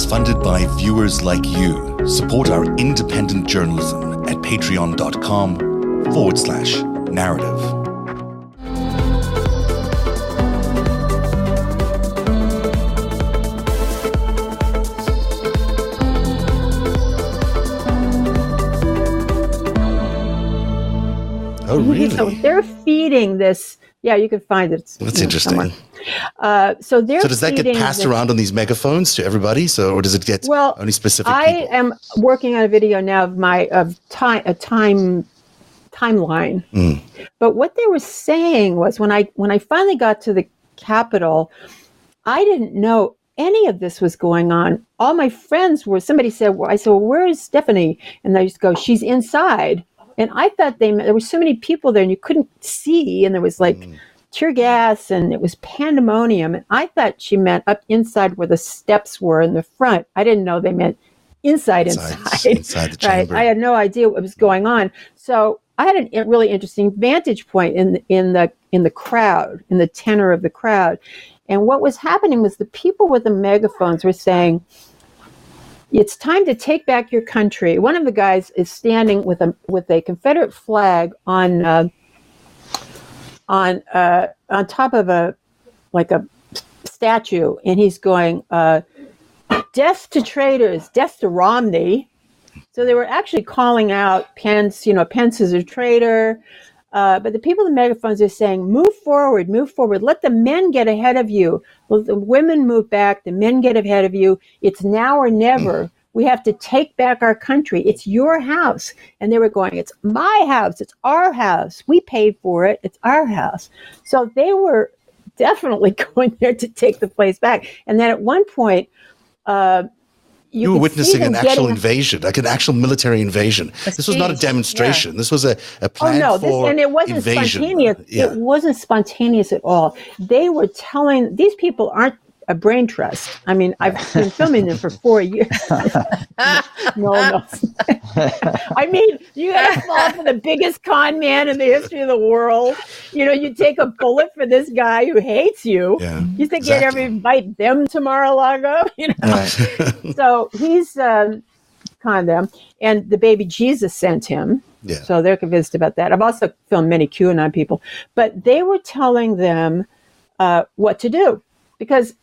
is funded by viewers like you. Support our independent journalism at patreon.com forward slash narrative. Oh, really? So they're feeding this. Yeah, you can find it. That's you know, interesting. somewhere. Uh, so they're So does that get passed around on these megaphones to everybody? So, or does it get Well, only specific I people? am working on a video now of my of time a time timeline. Mm. But what they were saying was when I when I finally got to the Capitol, I didn't know any of this was going on. All my friends were. Somebody said, well, "I said, well, where is Stephanie?" And they just go, "She's inside." And I thought they there were so many people there, and you couldn't see, and there was like Mm. Tear gas, and it was pandemonium. And I thought she meant up inside where the steps were in the front. I didn't know they meant inside, inside. inside, inside the Right. chamber. I had no idea what was going on. So I had a really interesting vantage point in the, in the in the crowd, in the tenor of the crowd. And what was happening was the people with the megaphones were saying, "It's time to take back your country." One of the guys is standing with a with a Confederate flag on uh, on uh, on top of a like a statue, and he's going, uh, "Death to traitors! Death to Romney!" So they were actually calling out Pence. You know, Pence is a traitor. Uh, but the people in the megaphones are saying, "Move forward, move forward. Let the men get ahead of you. Let the women move back. The men get ahead of you. It's now or never." We have to take back our country. It's your house. And they were going, It's my house. It's our house. We paid for it. It's our house. So they were definitely going there to take the place back. And then at one point, uh, you, you were witnessing an actual invasion, like an actual military invasion. This was not a demonstration. This was a, a Oh plan no! This, and it wasn't invasion. spontaneous. Yeah. It wasn't spontaneous at all. They were telling these people aren't a brain trust. I mean, I've been filming them for four years. no, no. I mean, you got to fall for the biggest con man in the history of the world. You know, you take a bullet for this guy who hates you. Yeah. You think exactly. you'd ever invite them to Mar-a-Lago? You know. Right. So he's um, conned them, and the baby Jesus sent him. Yeah. So they're convinced about that. I've also filmed many QAnon people, but they were telling them uh, what to do because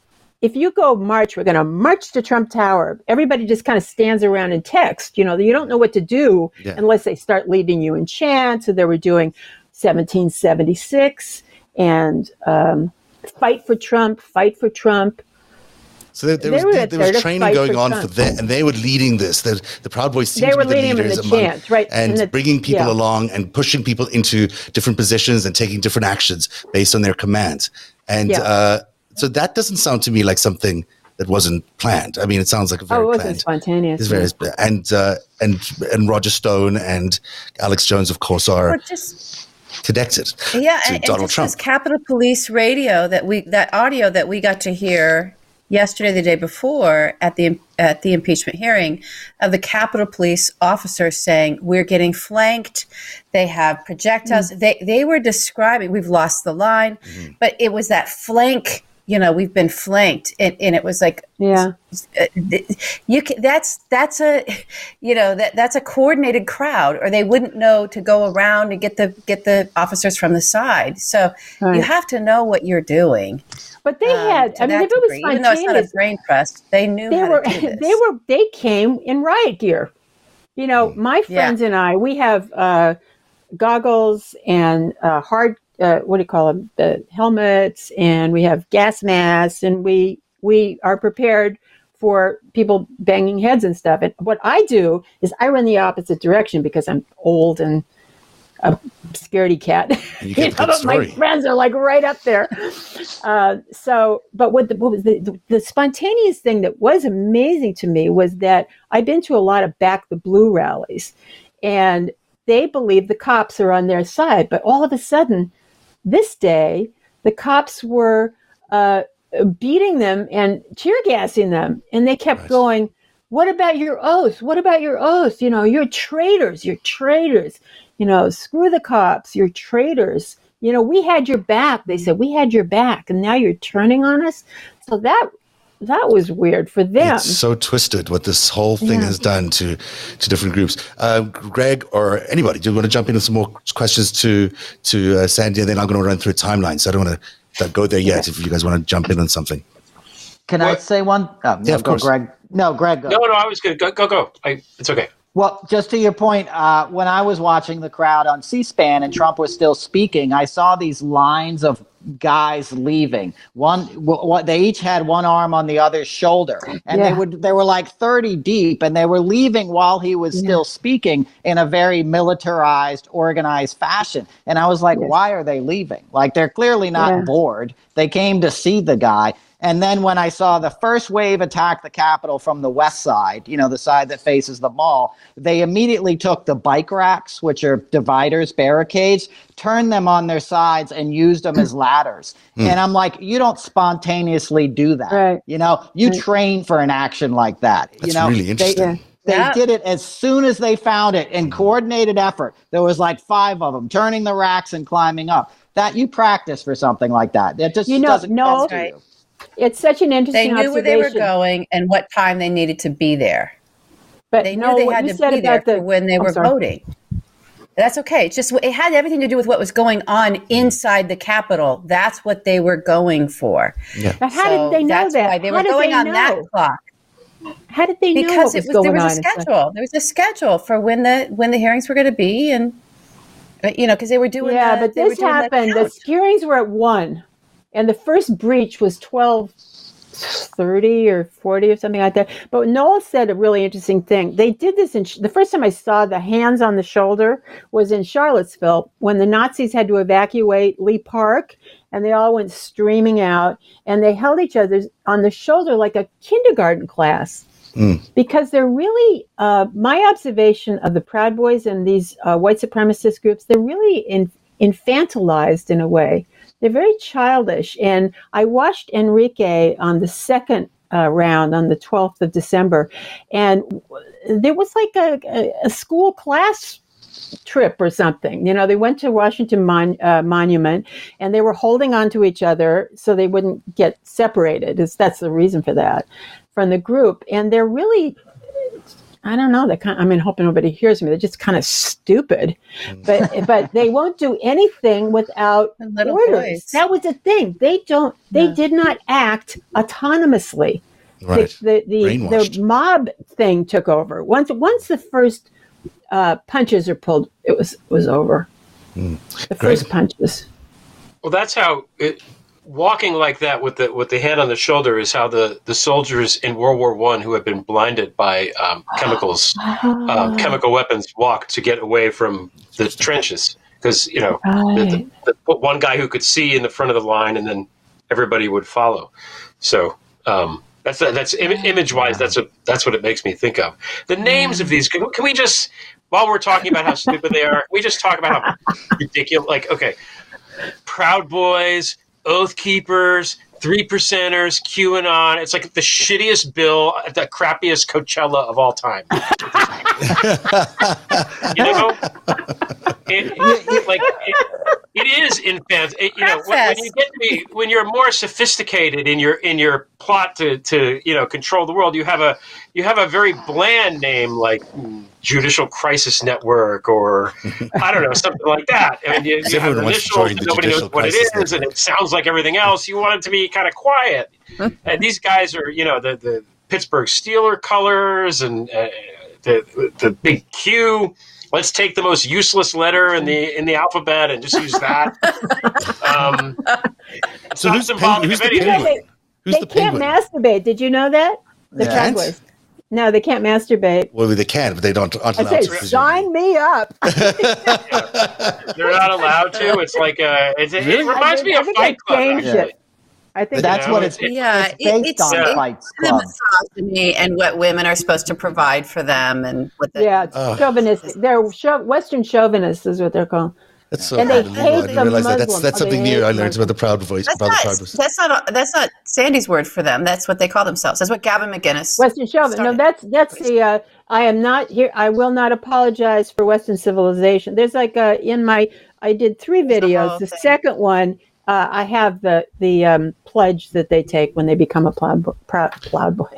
if you go march, we're going to march to Trump Tower. Everybody just kind of stands around and text. You know, you don't know what to do Yeah. unless they start leading you in chant. So they were doing 1776 and um, fight for Trump, fight for Trump. So there, there was, there, there was training going for on Trump. for them, and they were leading this. The, the Proud Boys seemed They to be the leading them in leaders the among, chant, right, and the- bringing people yeah. along and pushing people into different positions and taking different actions based on their commands. And Yeah. uh, so that doesn't sound to me like something that wasn't planned. I mean, it sounds like a very Oh, it wasn't planned. spontaneous. It's very and uh, and and Roger Stone and Alex Jones, of course, are just connected yeah, to and, and Donald just Trump. this Capitol Police radio that we that audio that we got to hear yesterday, the day before at the at the impeachment hearing of the Capitol Police officers saying we're getting flanked. They have projectiles. Mm. They they were describing we've lost the line, Mm-hmm. but it was that flank. You know, we've been flanked, and, and it was like Yeah. uh, you can, that's that's a you know that that's a coordinated crowd or they wouldn't know to go around and get the get the officers from the side so you have to know what you're doing But they um, had, I mean, if it was degree. even though it's not a spontaneous, brain trust they knew they how were, to do this. they were, they came in riot gear. You know, my Yeah. friends and I, we have uh, goggles and uh, hard, uh, what do you call them, the helmets, and we have gas masks, and we we are prepared for people banging heads and stuff. And what I do is I run the opposite direction because I'm old and a scaredy cat. You good but my friends are like right up there. Uh, so, but what, the, what was the, the, the spontaneous thing that was amazing to me was that I've been to a lot of back the blue rallies, and they believe the cops are on their side. But all of a sudden, this day, the cops were uh, beating them and tear gassing them, and they kept Right. going. What about your oath? What about your oath? You know, you're traitors. You're traitors. You know, screw the cops. You're traitors. You know, we had your back. They said we had your back, and now you're turning on us. So that that was weird for them. It's so twisted what this whole thing Yeah. has done to to different groups. Uh, Greg or anybody, do you want to jump in with some more questions to to uh, Sandi? And then I'm going to run through a timeline, so I don't want to go there yet. If you guys want to jump in on something, Can I say one? Oh, Yeah, of go, course. Greg. No, Greg. Go. No, no, I was good. Go, go, go. I, it's okay. Well, just to your point, uh, when I was watching the crowd on C-SPAN and Trump was still speaking, I saw these lines of guys leaving. One, what they each had one arm on the other's shoulder, and they would they were like thirty deep, and they were leaving while he was still speaking in a very militarized, organized fashion. And I was like, Yes. why are they leaving? Like they're clearly not Yeah. bored. They came to see the guy. And then when I saw the first wave attack the Capitol from the west side, you know, the side that faces the mall, they immediately took the bike racks, which are dividers, barricades, turned them on their sides and used them as ladders. Hmm. And I'm like, you don't spontaneously do that. Right. You know, you Right. train for an action like that. That's you know, really They- interesting. they Yeah. did it as soon as they found it in hmm. coordinated effort. There was like five of them turning the racks and climbing up. That you practice for something like that. It just You know, doesn't no- Right. you. It's such an interesting. They knew where they were going and what time they needed to be there. But They no, knew they had to be there about the for when they I'm were sorry. voting. That's okay. It's just it had everything to do with what was going on inside the Capitol. That's what they were going for. But how So did they know that's that? Why they How were did going they on that know? clock How did they know what because was, it was going there was on? a schedule. There was a schedule for when the when the hearings were going to be, and uh, you know because they were doing. yeah, the, but this doing the happened. The, hearings were at one, and the first breach was twelve thirty or forty or something like that. But Noel said a really interesting thing. They did this in the first time I saw the hands on the shoulder was in Charlottesville when the Nazis had to evacuate Lee Park, and they all went streaming out, and they held each other on the shoulder like a kindergarten class because they're really uh, my observation of the Proud Boys and these uh, white supremacist groups. They're really in, infantilized in a way. They're very childish. And I watched Enrique on the second uh, round on the 12th of December, and there was like a, a, a school class trip or something. You know, they went to Washington Mon- uh, Monument and they were holding on to each other so they wouldn't get separated. It's, that's the reason for that from the group. And they're really, I don't know, they kind I mean, hoping nobody hears me. They're just kind of stupid, but but they won't do anything without orders. boys. That was the thing. They don't. They Yeah. did not act autonomously right? the the, the, the mob thing took over. Once once the first uh, punches are pulled, it was was over. The Hmm. Greg? first punches. Well, that's how it, walking like that with the with the hand on the shoulder is how the, the soldiers in World War One who had been blinded by um, chemicals, um, chemical weapons, walked to get away from the trenches because you know the, the, the put one guy who could see in the front of the line, and then everybody would follow. So. Um, that's that's Im- image wise. That's a that's what it makes me think of. The names of these. Can, can we just, while we're talking about how stupid they are, we just talk about how ridiculous. Like, okay, Proud Boys, Oath Keepers, Three Percenters, QAnon. It's like the shittiest bill at the crappiest Coachella of all time. you know, it, it- like it, it is infant. It, you know, when, when you get to be when you're more sophisticated in your in your plot to to you know control the world, you have a you have a very bland name like Judicial Crisis Network or I don't know something like that. I mean, you, you have Everyone wants initials, join the nobody knows what it is Crisis is, and it sounds like everything else. You want it to be kind of quiet. and these guys are, you know, the the Pittsburgh Steeler colors and uh, the the big Q. Let's take the most useless letter in the in the alphabet and just use that. um, So not who's the symbolic? Who's of the anything. Penguin? they, Who's they the can't penguin? masturbate. Did you know that? The Yeah. Proud Boys. No, they can't masturbate. Well, they can, but they don't. Aren't I allowed said, to. sign me up. They're not allowed to. It's like a. It's, it Really? reminds I me think- of I think Fight I Club. changed actually. it. I think That's know, what it's, it- Yeah, it's it- based it's- on Yeah. Fights the Club. misogyny and what women are supposed to provide for them and what the, yeah, it's Ugh. chauvinistic. They're chau- Western chauvinists, is what they're called. That's so And they hate I didn't the realize that. That's that's Oh, something new I learned about the Proud Voice. That's About the not, Proud Boys. that's not that's not Sandi's word for them. That's what they call themselves. That's what Gavin McInnes. Western chauvinist. No, that's that's the. Uh, I am not here. I will not apologize for Western civilization. There's like uh in my. I did three videos. whole The second one, uh, I have the the um, pledge that they take when they become a proud boy, proud, proud boy,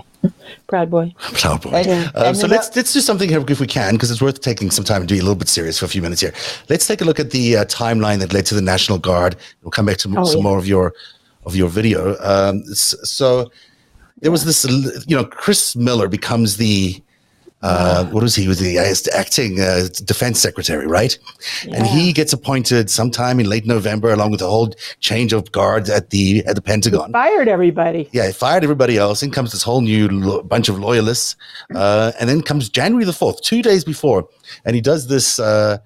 proud boy. Proud boy. And- Um, so let's let's do something here if we can, because it's worth taking some time to be a little bit serious for a few minutes here. Let's take a look at the uh, timeline that led to the National Guard. We'll come back to Oh, some yeah. more of your of your video. Um, so there was this, you know, Chris Miller becomes the uh, what was he? He was the acting uh, defense secretary, right? And he gets appointed sometime in late November, along with a whole change of guards at the at the Pentagon. Fired everybody. Yeah, he fired everybody else. In comes this whole new lo- bunch of loyalists, uh, and then comes January the fourth, two days before, and he does this uh,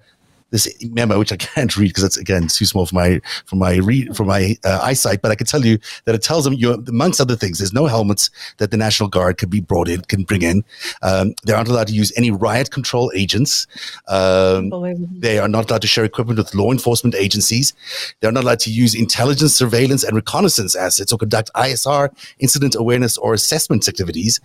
this memo, which I can't read because it's again too small for my for my read for my uh, eyesight. But I can tell you that it tells them, you amongst other things, there's no helmets that the National Guard could be brought in, can bring in. Um, they aren't allowed to use any riot control agents. Um, they are not allowed to share equipment with law enforcement agencies. They're not allowed to use intelligence, surveillance, and reconnaissance assets or conduct ISR, incident awareness, or assessment activities.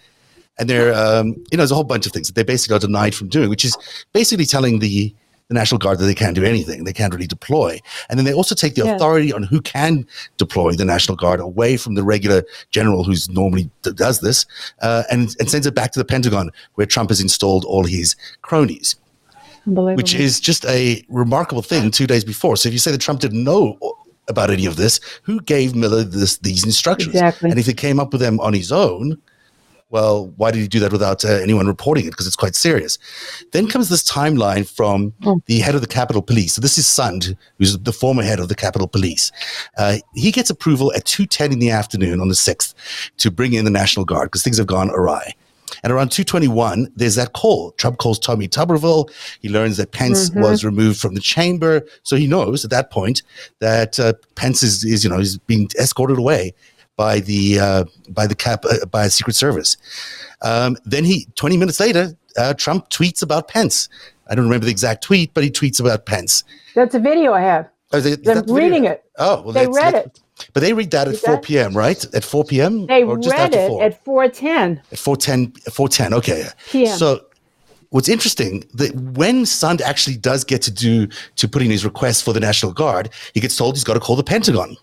And they're, um, you know, there's a whole bunch of things that they basically are denied from doing, which is basically telling the, the National Guard that they can't do anything. They can't really deploy. And then they also take the Yeah. authority on who can deploy the National Guard away from the regular general who's normally d- does this uh, and, and sends it back to the Pentagon where Trump has installed all his cronies which is just a remarkable thing two days before. So if you say that Trump didn't know about any of this, who gave Miller this, these instructions? Exactly. And if he came up with them on his own, well, why did he do that without uh, anyone reporting it? Because it's quite serious. Then comes this timeline from Oh. the head of the Capitol Police. So this is Sund, who's the former head of the Capitol Police. Uh, he gets approval at 2.10 in the afternoon on the 6th to bring in the National Guard because things have gone awry. And around 221, there's that call. Trump calls Tommy Tuberville. He learns that Pence was removed from the chamber. So he knows at that point that uh, Pence is, is, you know, is being escorted away by the uh, by the cap uh, by Secret Service. Um, then he, 20 minutes later, uh, Trump tweets about Pence. I don't remember the exact tweet, but he tweets about Pence. That's a video I have. Oh, they, I'm reading it. Oh, well, They that's- read that's- But they read that at Read 4 that? p.m., right? At 4 p.m. They Or just read after it at 410. At 410, 410, okay. PM. So what's interesting that when Sund actually does get to do to put in his request for the National Guard, he gets told he's got to call the Pentagon.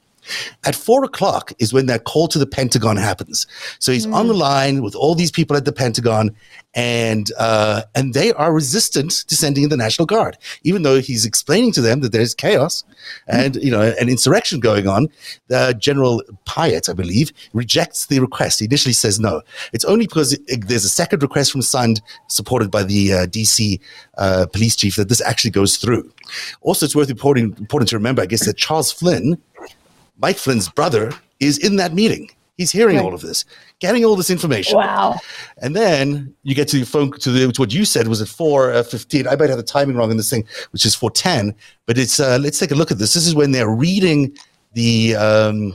At four o'clock is when that call to the Pentagon happens. So he's on the line with all these people at the Pentagon, and uh, and they are resistant to sending in the National Guard, even though he's explaining to them that there's chaos and you know an insurrection going on. Uh, General Piatt, I believe, rejects the request. He initially says no. It's only because it, it- there's a second request from Sund, supported by the uh, DC uh, police chief, that this actually goes through. Also, it's worth reporting, important to remember, I guess, that Charles Flynn Mike Flynn's brother is in that meeting. He's hearing Right. all of this, getting all this information. Wow. And then you get to the phone to the to what you said was at four uh, fifteen. I might have the timing wrong in this thing, which is four ten. But it's uh, let's take a look at this. This is when they're reading the um,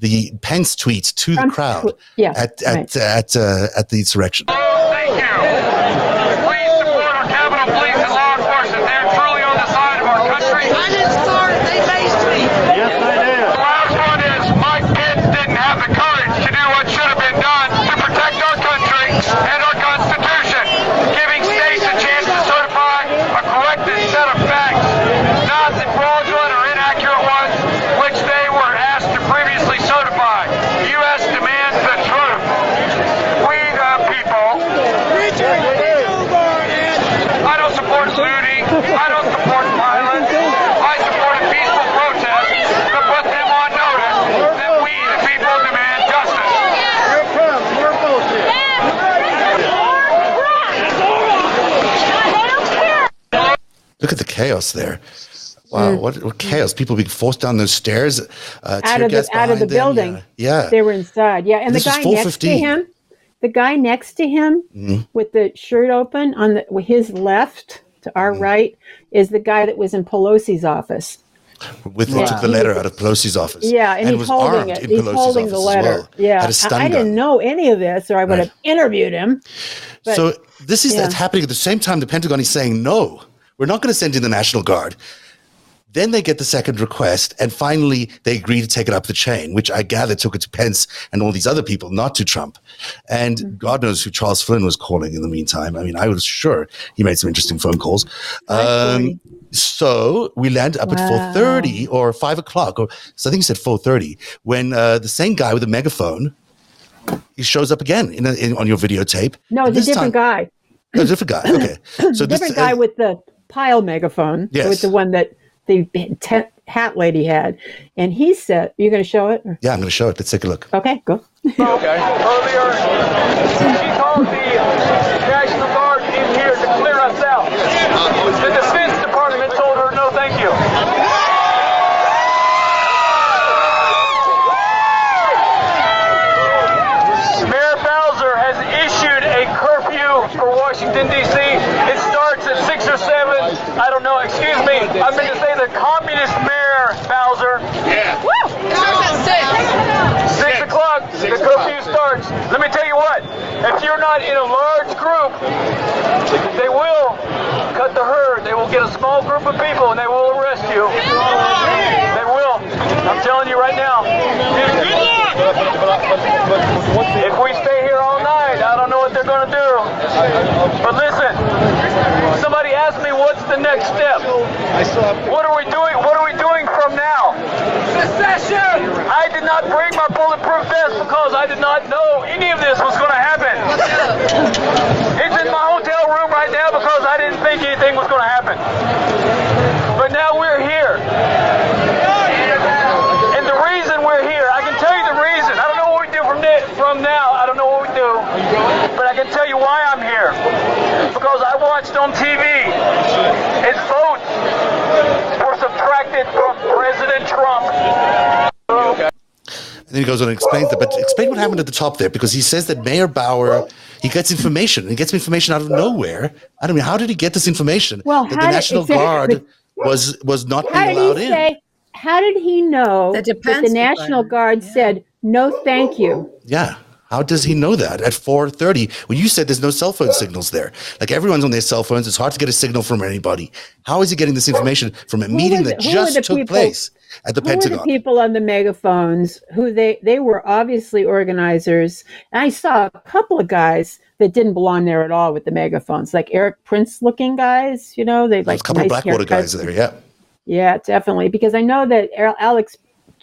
the Pence tweet to the crowd tw- yeah, at at right. at uh, at the insurrection. Thank you. Please support our Capitol Police and law enforcement. They're truly on the side of our country. I didn't start it. They faced me. The last one is Mike Pence didn't have the courage to do what should have been done to protect our country and our Constitution, giving states a chance to certify a corrected set of facts, not the fraudulent or inaccurate ones which they were asked to previously certify. The U.S. demands the truth. We the people I don't support looting. I don't support violence. I support a peaceful protest to put them on notice that we, the people, demand justice. Look at the chaos there. Wow, what, what chaos! People being forced down those stairs, uh, Out of the- out of the them. building. Yeah, They were inside. Yeah. And This the guy next to him, the guy next to him Mm-hmm. with the shirt open on the his left to our Mm-hmm. right is the guy that was in Pelosi's office. with took the letter out of Pelosi's office. Yeah, and, he's was holding armed it. in He's Pelosi's holding the letter. well. Yeah, had a stun I, I didn't know any of this, or I would Right. have interviewed him. But so this is yeah. that's happening at the same time. The Pentagon is saying no, we're not going to send in the National Guard. Then they get the second request, and finally they agree to take it up the chain, which I gather took it to Pence and all these other people, not to Trump. And Mm-hmm. God knows who Charles Flynn was calling in the meantime. I mean, I was sure he made some interesting phone calls. Um, so we land up at four thirty or five o'clock, or so I think he said four thirty. When uh, the same guy with a megaphone, he shows up again in, a, in on your videotape. No, it's a different time- guy. No, a different guy. Okay, so this different guy uh, with the pile megaphone. Yes. With the one that the te- hat lady had. And he said, You're going to show it? Or- yeah, I'm going to show it. Let's take a look. Okay, go. Okay. Earlier, she called the National Guard in here to clear us out. The Defense Department told her no, thank you. Mayor Bowser has issued a curfew for Washington, D.C. It starts at 6 or 7. I don't know. Excuse me. I meant to say the communist mayor, Bowser. Yeah. Woo. Six o'clock, the curfew starts. Let me tell you what, if you're not in a large group, they will cut the herd. They will get a small group of people and they will arrest you. They will. I'm telling you right now. If we stay here all night, I don't know what they're going to do. But listen, somebody asked me what's the next step. What are we doing? What are we doing from now? Secession! I did not bring my bulletproof vest because I did not know any of this was going to happen. It's in my hotel room right now because I didn't think anything was going to happen. But now we're here. And the reason we're here, I can tell you the reason. I don't know what we do from, from now. I don't know what we do. But I can tell you why I'm here. Because I watched on TV. His votes were subtracted from President Trump. And then he goes on and explains that. But explain what happened at the top there, because he says that Mayor Bowser he gets information. He gets information out of nowhere. I don't mean, how did he get this information? Well, that how the did- National exactly. Guard was was not How being did allowed he in. say? How did he know The that the National Guard yeah. said no, thank you? Yeah. How does he know that at 4:30 when you said there's no cell phone signals there? Like everyone's on their cell phones, it's hard to get a signal from anybody. How is he getting this information from a meeting that the- who were just took people- place at the Who were the Pentagon? people on the megaphones? Who they they were obviously organizers. And I saw a couple of guys that didn't belong there at all with the megaphones, like Erik Prince looking guys. You know, they like a couple nice of Blackwater guys there, yeah. Yeah, definitely. Because I know that Alex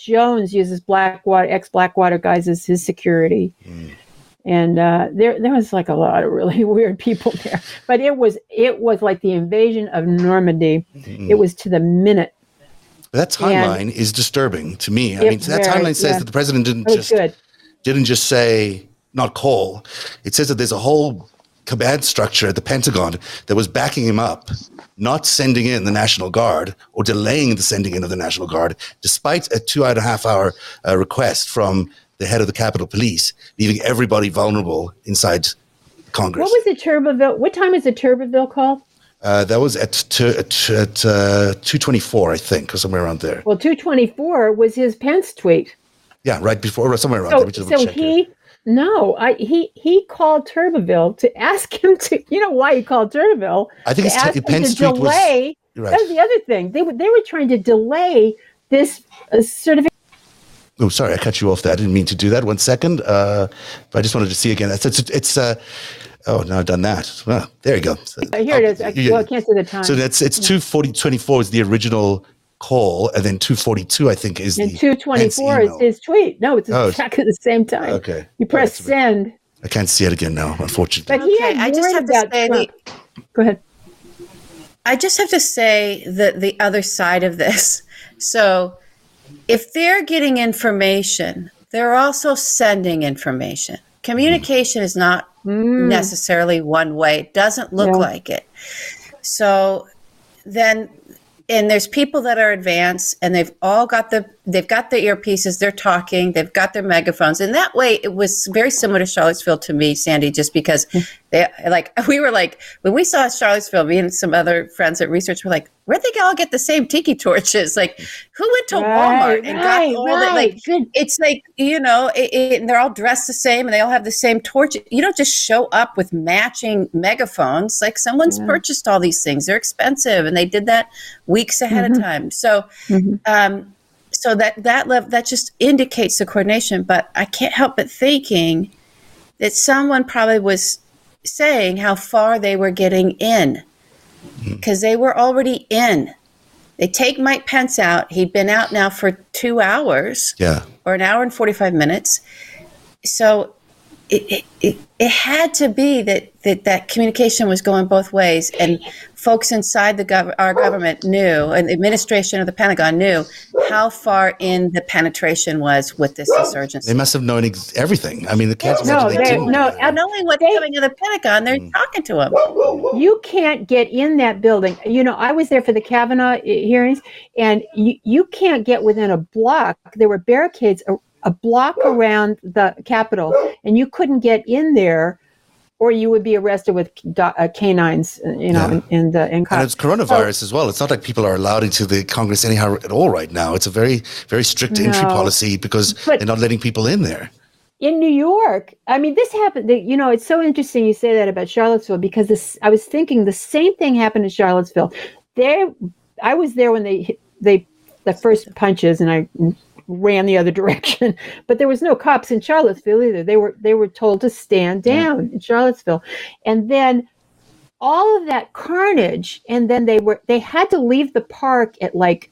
Jones uses Blackwater, ex Blackwater guys as his security. And uh, there, there was like a lot of really weird people there, but it was it was like the invasion of Normandy. It was to the minute. That timeline is disturbing to me. I mean, that very- timeline says yeah. that the president didn't just good. didn't just say not call. It says that there's a whole command structure at the Pentagon that was backing him up, not sending in the National Guard or delaying the sending in of the National Guard, despite a two and a half hour uh, request from the head of the Capitol Police, leaving everybody vulnerable inside Congress. What was the Tuberville? What time is the Tuberville call? uh, that was at, t- at, at uh, 224, I think, or somewhere around there. Well, two twenty four was his Pence tweet. Yeah, right before, or somewhere around there. So, just so here. No, I he he called Tuberville to ask him to. You know why he called Tuberville? I think his t- ask him Pence to tweet was- delay. You're right. That was the other thing. They were they were trying to delay this uh, certification. Oh, sorry, I cut you off there. I didn't mean to do that. One second. Uh, but I just wanted to see again. It's, it's, it's uh, oh, now I've done that. Well, there you go. So, Here it is. I, well, I can't see the time. So that's it's two forty twenty four is the original call, and then two forty two I think is and the two twenty Pence four is his tweet. No, it's Oh, it's- exactly the same time. Okay. You press Oh, that's bit- send, I can't see it again now, unfortunately. but he Okay, had I just worried have to say Trump. the- Go ahead. I just have to say that the other side of this. So, if they're getting information, they're also sending information. Communication is not mm. necessarily one way. It doesn't look No. like it. So then and there's people that are advanced and they've all got the they've got the earpieces, they're talking, they've got their megaphones, and that way it was very similar to Charlottesville to me, Sandi, just because they like we were like when we saw Charlottesville, me and some other friends at research were like, where'd they all get the same tiki torches? Like, who went to Right, Walmart and right, got all the like? Good. It's like you know, it, it, and they're all dressed the same, and they all have the same torch. You don't just show up with matching megaphones. Like someone's purchased all these things; they're expensive, and they did that weeks ahead Mm-hmm. of time. So, um, so that that level that just indicates the coordination. But I can't help but thinking that someone probably was saying how far they were getting in mm-hmm. because they were already in. They take Mike Pence out. He'd been out now for two hours Yeah. or an hour and 45 minutes. So it, it, it, it had to be that, that that communication was going both ways. And folks inside the gov- our government knew, and the administration of the Pentagon knew how far in the penetration was with this insurgency. They must have known ex- everything. I mean, the can't No, imagine they they- didn't. no, Not knowing what's They- coming to the Pentagon, they're talking to him. you can't get in that building. You know, I was there for the Kavanaugh uh, hearings, and you, you can't get within a block. There were barricades a, a block around the Capitol, and you couldn't get in there, or you would be arrested with do- uh, canines. uh, You know, Yeah. and and, uh, and And it's coronavirus as well. It's not like people are allowed into the Congress anyhow at all right now. It's a very, very strict entry policy because But- they're not letting people in there. in New York, I mean, this happened. You know, it's so interesting you say that about Charlottesville because this. I was thinking the same thing happened in Charlottesville. There, I was there when they hit- they the first punches, and I ran the other direction. But there was no cops in Charlottesville either. They were they were told to stand down in Charlottesville, and then all of that carnage, and then they were they had to leave the park at like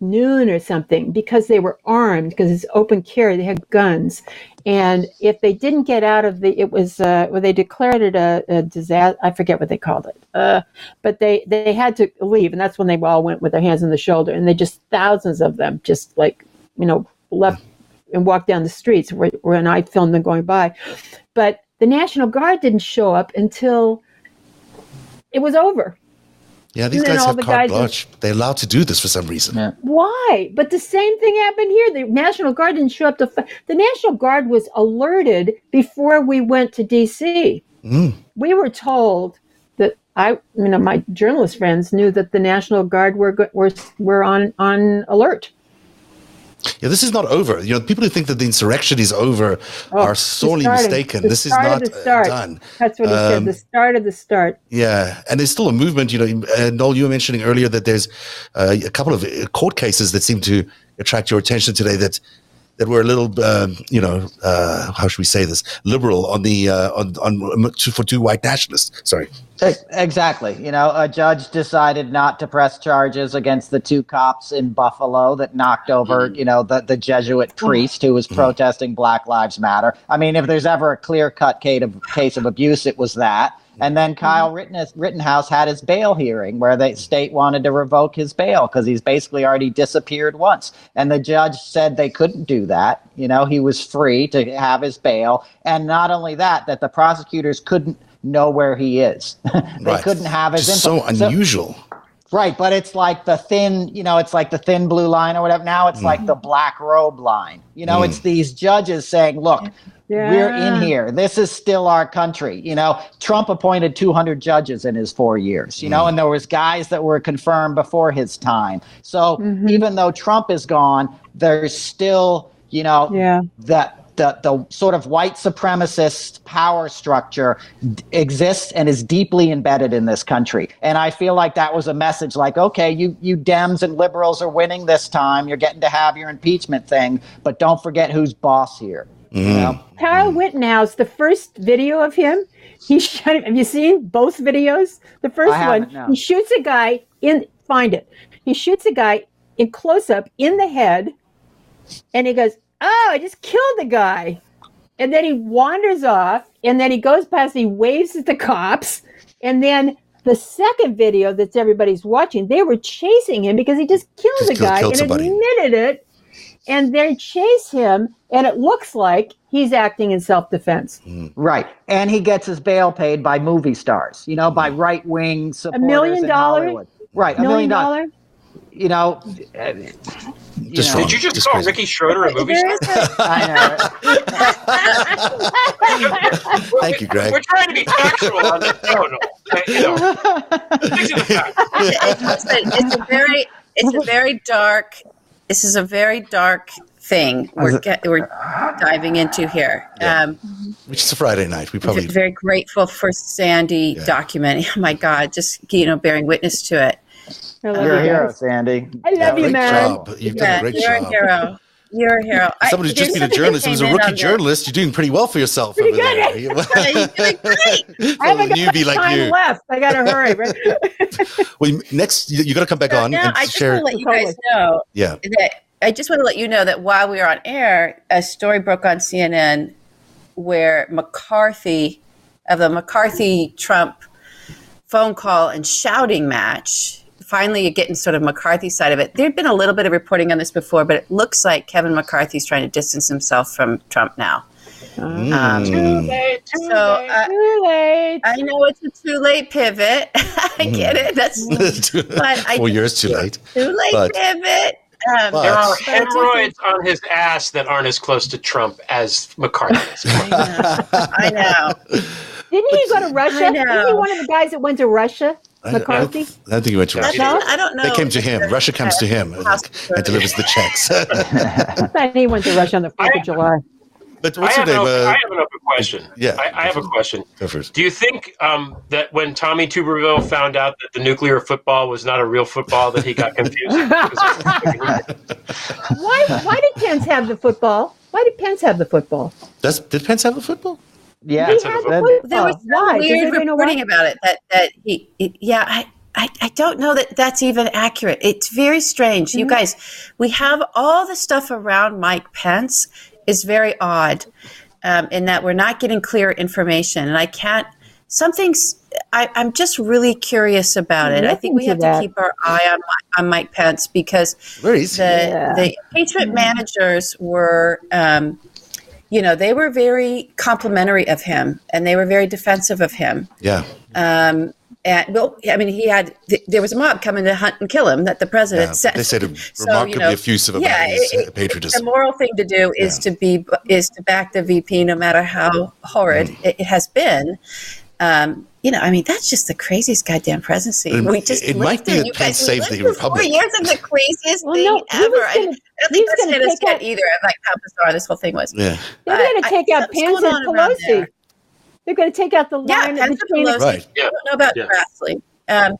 noon or something because they were armed because it's open carry they had guns and if they didn't get out of the it was uh well they declared it a, a disaster i forget what they called it uh but they they had to leave and that's when they all went with their hands on the shoulder and they just thousands of them just like you know left and walked down the streets where, when i filmed them going by but the national guard didn't show up until it was over Yeah, these And guys have the carte guys in- They're allowed to do this for some reason. Yeah. Why? But the same thing happened here. The National Guard didn't show up to. The National Guard was alerted before we went to D.C. Mm. We were told that I, you know, my journalist friends knew that the National Guard were were were on on alert. Yeah, this is not over. You know, people who think that the insurrection is over Oh, are sorely mistaken. This is not the uh, start. done. That's what he Um, said. The start of the start. Yeah, and there's still a movement. You know, uh, Noel, you were mentioning earlier that there's uh, a couple of uh, court cases that seem to attract your attention today. That that were a little, um, you know, uh, how should we say this? Liberal on the uh, on on for two white nationalists. Sorry. Exactly. You know, a judge decided not to press charges against the two cops in Buffalo that knocked over, you know, the, the Jesuit priest who was protesting Black Lives Matter. I mean, if there's ever a clear cut case of, case of abuse, it was that. And then mm-hmm. Kyle Rittenhouse, Rittenhouse had his bail hearing where the state wanted to revoke his bail because he's basically already disappeared once. And the judge said they couldn't do that. You know, he was free to have his bail. And not only that, that the prosecutors couldn't know where he is. they Right. couldn't have his Just info. so unusual. Right, but it's like the thin, you know, it's like the thin blue line or whatever. Now it's like mm. the black robe line. You know, it's mm. these judges saying, look, we're in here. This is still our country. You know, Trump appointed 200 judges in his four years, you know, mm. and there was guys that were confirmed before his time. So mm-hmm. even though Trump is gone, there's still, you know, Yeah. that the, the sort of white supremacist power structure d- exists and is deeply embedded in this country. And I feel like that was a message like, okay, you, you Dems and liberals are winning this time. You're getting to have your impeachment thing, but don't forget who's boss here. You know? Kyle Rittenhouse, the first video of him, he shot. Have you seen both videos? The first I one, no. he shoots a guy in. Find it. He shoots a guy in close up in the head, and he goes, "Oh, I just killed the guy," and then he wanders off, and then he goes past. He waves at the cops, and then. The second video that's everybody's watching, they were chasing him because he just killed Just the killed- guy killed and somebody. admitted it and they chase him and it looks like he's acting in self-defense mm-hmm. Right. And he gets his bail paid by movie stars, you know, by mm-hmm. right wing supporters. A million dollars? Right. A million million dollars. dollar you know, you Just know. Did you just, Just call crazy. Ricky Schroder a movie star? is a- I know. Thank you, Greg. We're trying to be factual on this. No, no. You know, these are the facts. it's, it's a very it's a very dark this is a very dark thing we're get, we're diving into here Yeah. um Which is a Friday night. We probably very grateful for sandy Yeah. document oh my god just you know bearing witness to it I love You're a hero. Sandi. I love you, great man. job. You've done a great you're job. a hero you're a hero I- Somebody who's just there's been a something that journalist, who's a rookie journalist. You're doing pretty well for yourself Pretty over good, there. You- Yeah, you're doing great. I haven't a got newbie much like time you. left. I got to hurry. Right? well, next you, you got to come back So on and I just share. want to let you guys know Yeah, that I just want to let you know that while we were on air, a story broke on CNN where McCarthy of the McCarthy Trump phone call and shouting match. Finally, you're getting sort of McCarthy side of it. There'd been a little bit of reporting on this before, but it looks like Kevin McCarthy's trying to distance himself from Trump now. Um, Mm. so uh, Too late. I know it's a too late pivot. I get it. That's But I- Four years too late. too late But- pivot. Um, But- There are But hemorrhoids on his ass that aren't as close to Trump as McCarthy is. I know. I know. Didn't he go to Russia? I Isn't he one of the guys that went to Russia? I- I, McCarthy? I don't think he went to Russia. I don't know. They came to him. Russia comes to him I and delivers the checks. I thought he went to Russia on the 4th of July. but what's your have, an name? open, I Uh, have an open question. yeah. I, I have a question. go first. Do you think um, that when Tommy Tuberville found out that the nuclear football was not a real football, that he got confused? Why, why did Pence have the football? Why did Pence have the football? Does did Pence have the football? Yeah, That's had that- there was some why? Does weird anybody reporting about it that that he, he- yeah I, I I don't know that that's even accurate. It's very strange. Mm-hmm. You guys, we have all the stuff around Mike Pence is very odd um, in that we're not getting clear information, and I can't. Something's. I, I'm just really curious about it. I think we have to to keep our eye on on Mike Pence because Where is he? the Yeah. the impeachment managers were um, you know they were very complimentary of him and they were very defensive of him Yeah. um, and well i mean he had th- there was a mob coming to hunt and kill him that the president yeah. sent They said So, remarkably you know, effusive about yeah, his it- patriotism. the moral thing to do is to be is to back the vp no matter how horrid Mm. it, it has been um, you know, I mean, that's just the craziest goddamn presidency. It- we just it might be in- that you Pence guys, we saved lived the through republic. Four years of the craziest Well, thing no, ever. was I, gonna- I don't he think was that's gonna hit us take yet out- either. Like how bizarre this whole thing was. yeah. They're going to I- take out something's Pence and Pelosi. They're going to take out the Yeah, line Pence and between Pelosi. Right. Yeah. I don't know about Yeah. Grassley. Um,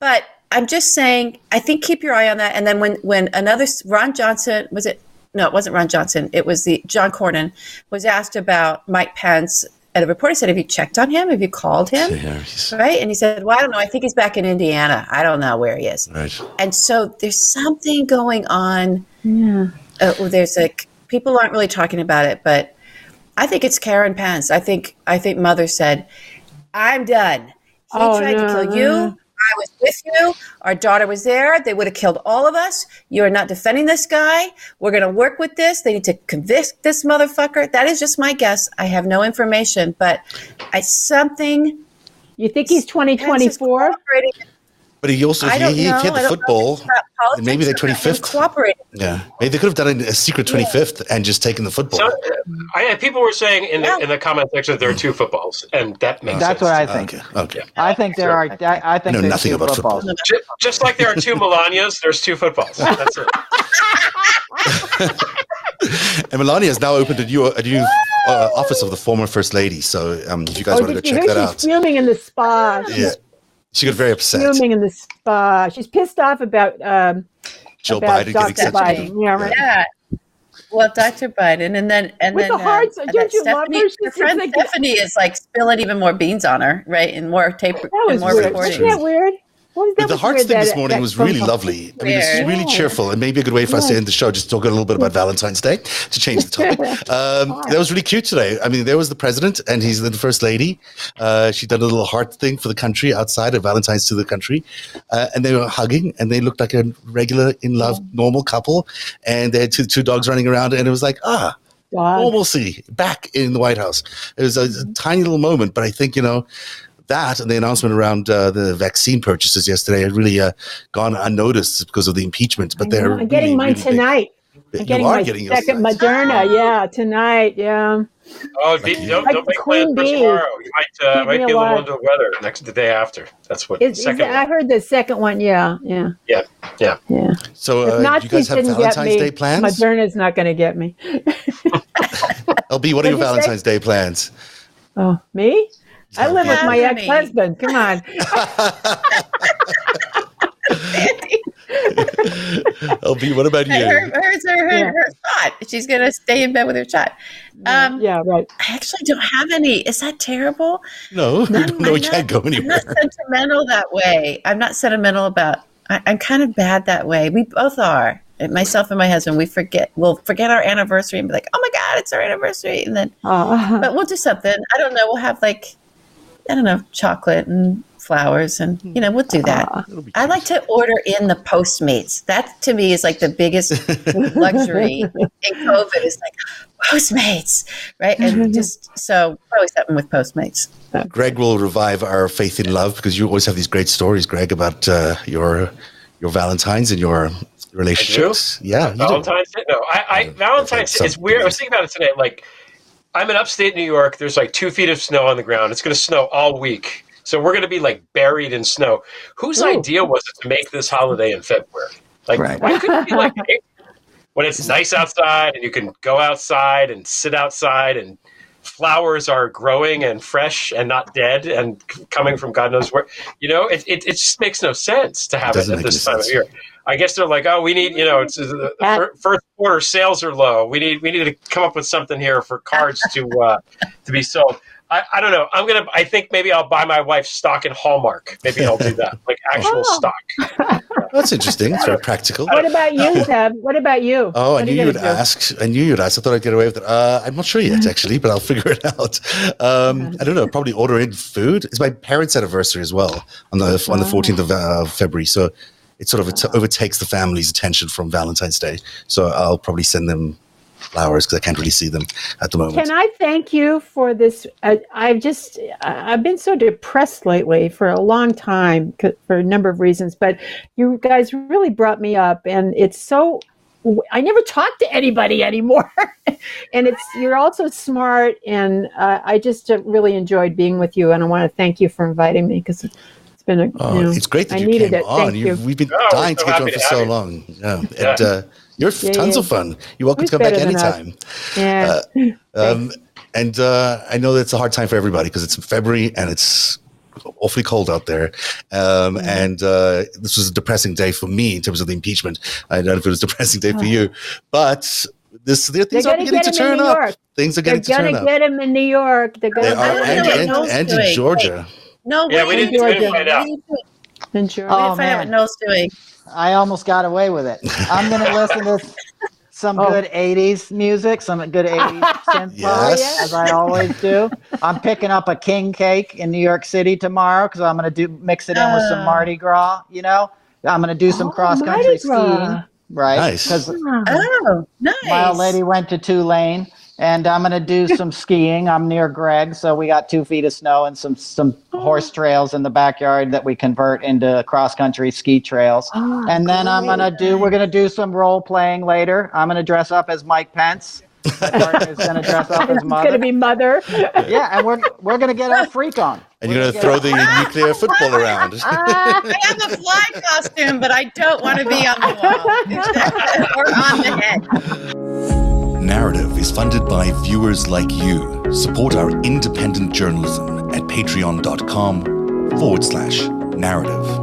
but I'm just saying, I think keep your eye on that. And then when when another Ron Johnson was it? No, it wasn't Ron Johnson. It was the John Cornyn was asked about Mike Pence, and the reporter said, "Have you checked on him? Have you called him?" Yeah, Right? And he said, "Well, I don't know. I think he's back in Indiana. I don't know where he is." right. And so there's something going on. Yeah. Uh, well, there's like people aren't really talking about it, but I think it's Karen Pence. I think I think Mother said, "I'm done. He Oh, tried no, to kill no, you. I was with you. Our daughter was there. They would have killed all of us. You are not defending this guy. We're going to work with this. They need to convict this motherfucker. That is just my guess. I have no information, but I something You think he's 2024? Cooperating. But he also I he, don't he know. hit I the don't football. it's and maybe they or not. Him 25th. cooperating. Yeah, maybe they could have done a secret 25th and just taken the football. So, uh, I, people were saying in the in the comment section that there are two footballs, and that makes sense. That's sense. what I think. okay, okay. I think there are. I, I think I know nothing two about footballs. football. Ju- Just like there are two Melanias, there's two footballs. That's it. And Melania has now opened a new a new uh, office of the former first lady. So um, if you guys Oh, want to go did you check hear that she's out, fuming in the spa? yeah, she got very upset. Fuming in the spa. She's pissed off about um, Joe about Biden Dr. getting accepted. Biden. Yeah, right. Yeah. Well, Dr. Biden, and then and With then the hearts, uh, don't that you love Stephanie, her? She's friend like- Stephanie is like spilling even more beans on her, right? And more tape That and more weird. recording. Wasn't that weird? What that the was hearts thing that- this morning was really lovely. I mean, it's Weird. really Yeah. cheerful, and maybe a good way for us to end the show just talking a little bit about Valentine's Day to change the topic. Um, that was really cute today. I mean, there was the president, and he's the first lady. Uh, she did a little heart thing for the country outside of Valentine's to the country, uh, and they were hugging, and they looked like a regular, in love, normal couple, and they had two two dogs running around, and it was like ah. Dog. Normalcy back in the White House. It was a, a tiny little moment, but I think you know that and the announcement around uh, the vaccine purchases yesterday had really uh, gone unnoticed because of the impeachment. But they're know. I'm getting really, mine really tonight. You I'm getting are my getting second tonight. Moderna. Yeah, tonight. Yeah. Oh, Like- don't, don't the make plans for tomorrow. You might, uh, might be a little under the weather next the day after. That's what Is, is second. it- I heard the second one. Yeah, yeah, yeah, yeah. yeah. So, If uh, not, do you guys have didn't get Valentine's me. Day plans? Moderna's not going to get me. LB, what are your What'd you say? Valentine's Day plans? Oh, me? I live with my ex-husband. Come on. LB, what about you? Her, hers are her, Yeah. her shot. She's going to stay in bed with her shot. Um, yeah, right. I actually don't have any. Is that terrible? No, no, I'm we not- can't go I'm not sentimental that way. I'm not sentimental about. I, I'm kind of bad that way. We both are. Myself and my husband, we forget. We'll forget our anniversary and be like, "Oh my god, it's our anniversary!" And then, but we'll do something. I don't know. We'll have like, I don't know, chocolate and flowers, and you know, we'll do that. I like to order in the Postmates. That to me is like the biggest luxury in COVID. Is like Postmates, right? And just so always something with Postmates. Greg will revive our faith in love because you always have these great stories, Greg, about uh, your your Valentines and your relationships. Yeah. Valentine's Day? No, I, I Valentine's Day. It's weird. I was thinking about it today. Like, I'm in upstate New York. There's like two feet of snow on the ground. It's going to snow all week, so we're going to be like buried in snow. Whose Ooh. idea was it to make this holiday in February? Like, Right. why couldn't it be like when it's nice outside and you can go outside and sit outside and flowers are growing and fresh and not dead and coming from God knows where. You know, it, it, it just makes no sense to have it, doesn't at this time of year. I guess they're like, oh, we need, you know, it's uh, the At- fir- first quarter sales are low. We need, we need to come up with something here for cards to, uh, to be sold. I, I don't know. I'm gonna. I think maybe I'll buy my wife stock in Hallmark. Maybe I'll do that, like actual Oh. stock. That's interesting. It's very practical. what about you, Zeb? What about you? Oh, I What are knew you would do? ask. I knew you'd ask. I thought I'd get away with it. Uh, I'm not sure yet, actually, but I'll figure it out. Um, I don't know. Probably order in food. It's my parents' anniversary as well on the on the 14th of uh, February. So it sort of overtakes the family's attention from Valentine's Day. So I'll probably send them flowers because I can't really see them at the moment. Can I thank you for this? I, I've just, I- I've been so depressed lately for a long time for a number of reasons, but you guys really brought me up, and it's so. I never talk to anybody anymore, and it's you're also smart, and uh, I just uh, really enjoyed being with you, and I want to thank you for inviting me because it's been a. Oh, you know, it's great that I you needed came it. on. You've- We've been Oh, we're dying to get you on for so you. long. Yeah. Yeah. And uh, you're Yeah, tons yeah. of fun. You're welcome Who's to come back better than us? anytime. Yeah. Um, and uh, I know that it's a hard time for everybody because it's February and it's awfully cold out there. Um, And uh, this was a depressing day for me in terms of the impeachment. I don't know if it was a depressing day for you, but this there, things They're are gonna beginning get to him in turn up. Things are They're getting to turn gonna get him in New York. They're They gonna are, I don't and, know what and, Noel's and in doing. Georgia. No, Yeah, we wait, need to- we need to find out. We need to, in Georgia. we need Oh, to out man. what Noel's doing. I almost got away with it. I'm going to listen to some Oh. good 80s music, some good 80s synth pop, Yes. as I always do. I'm picking up a king cake in New York City tomorrow because I'm going to do mix it in with some Oh. Mardi Gras, you know? I'm going to do some Oh, cross country skiing, right? Nice. Oh, nice. my old lady went to Tulane, and I'm going to do some skiing. I'm near Greg, so we got two feet of snow and some some oh. horse trails in the backyard that we convert into cross country ski trails. Oh, and then I'm going to do. We're going to do some role playing later. I'm going to dress up as Mike Pence. My partner's going to dress up as It's mother. gonna be mother. yeah, and we're we're going to get our freak on. And you're going to throw the nuclear football around. I have a fly costume, but I don't want to be on the wall or on the head. Narrative is funded by viewers like you. Support our independent journalism at patreon.com forward slash narrative.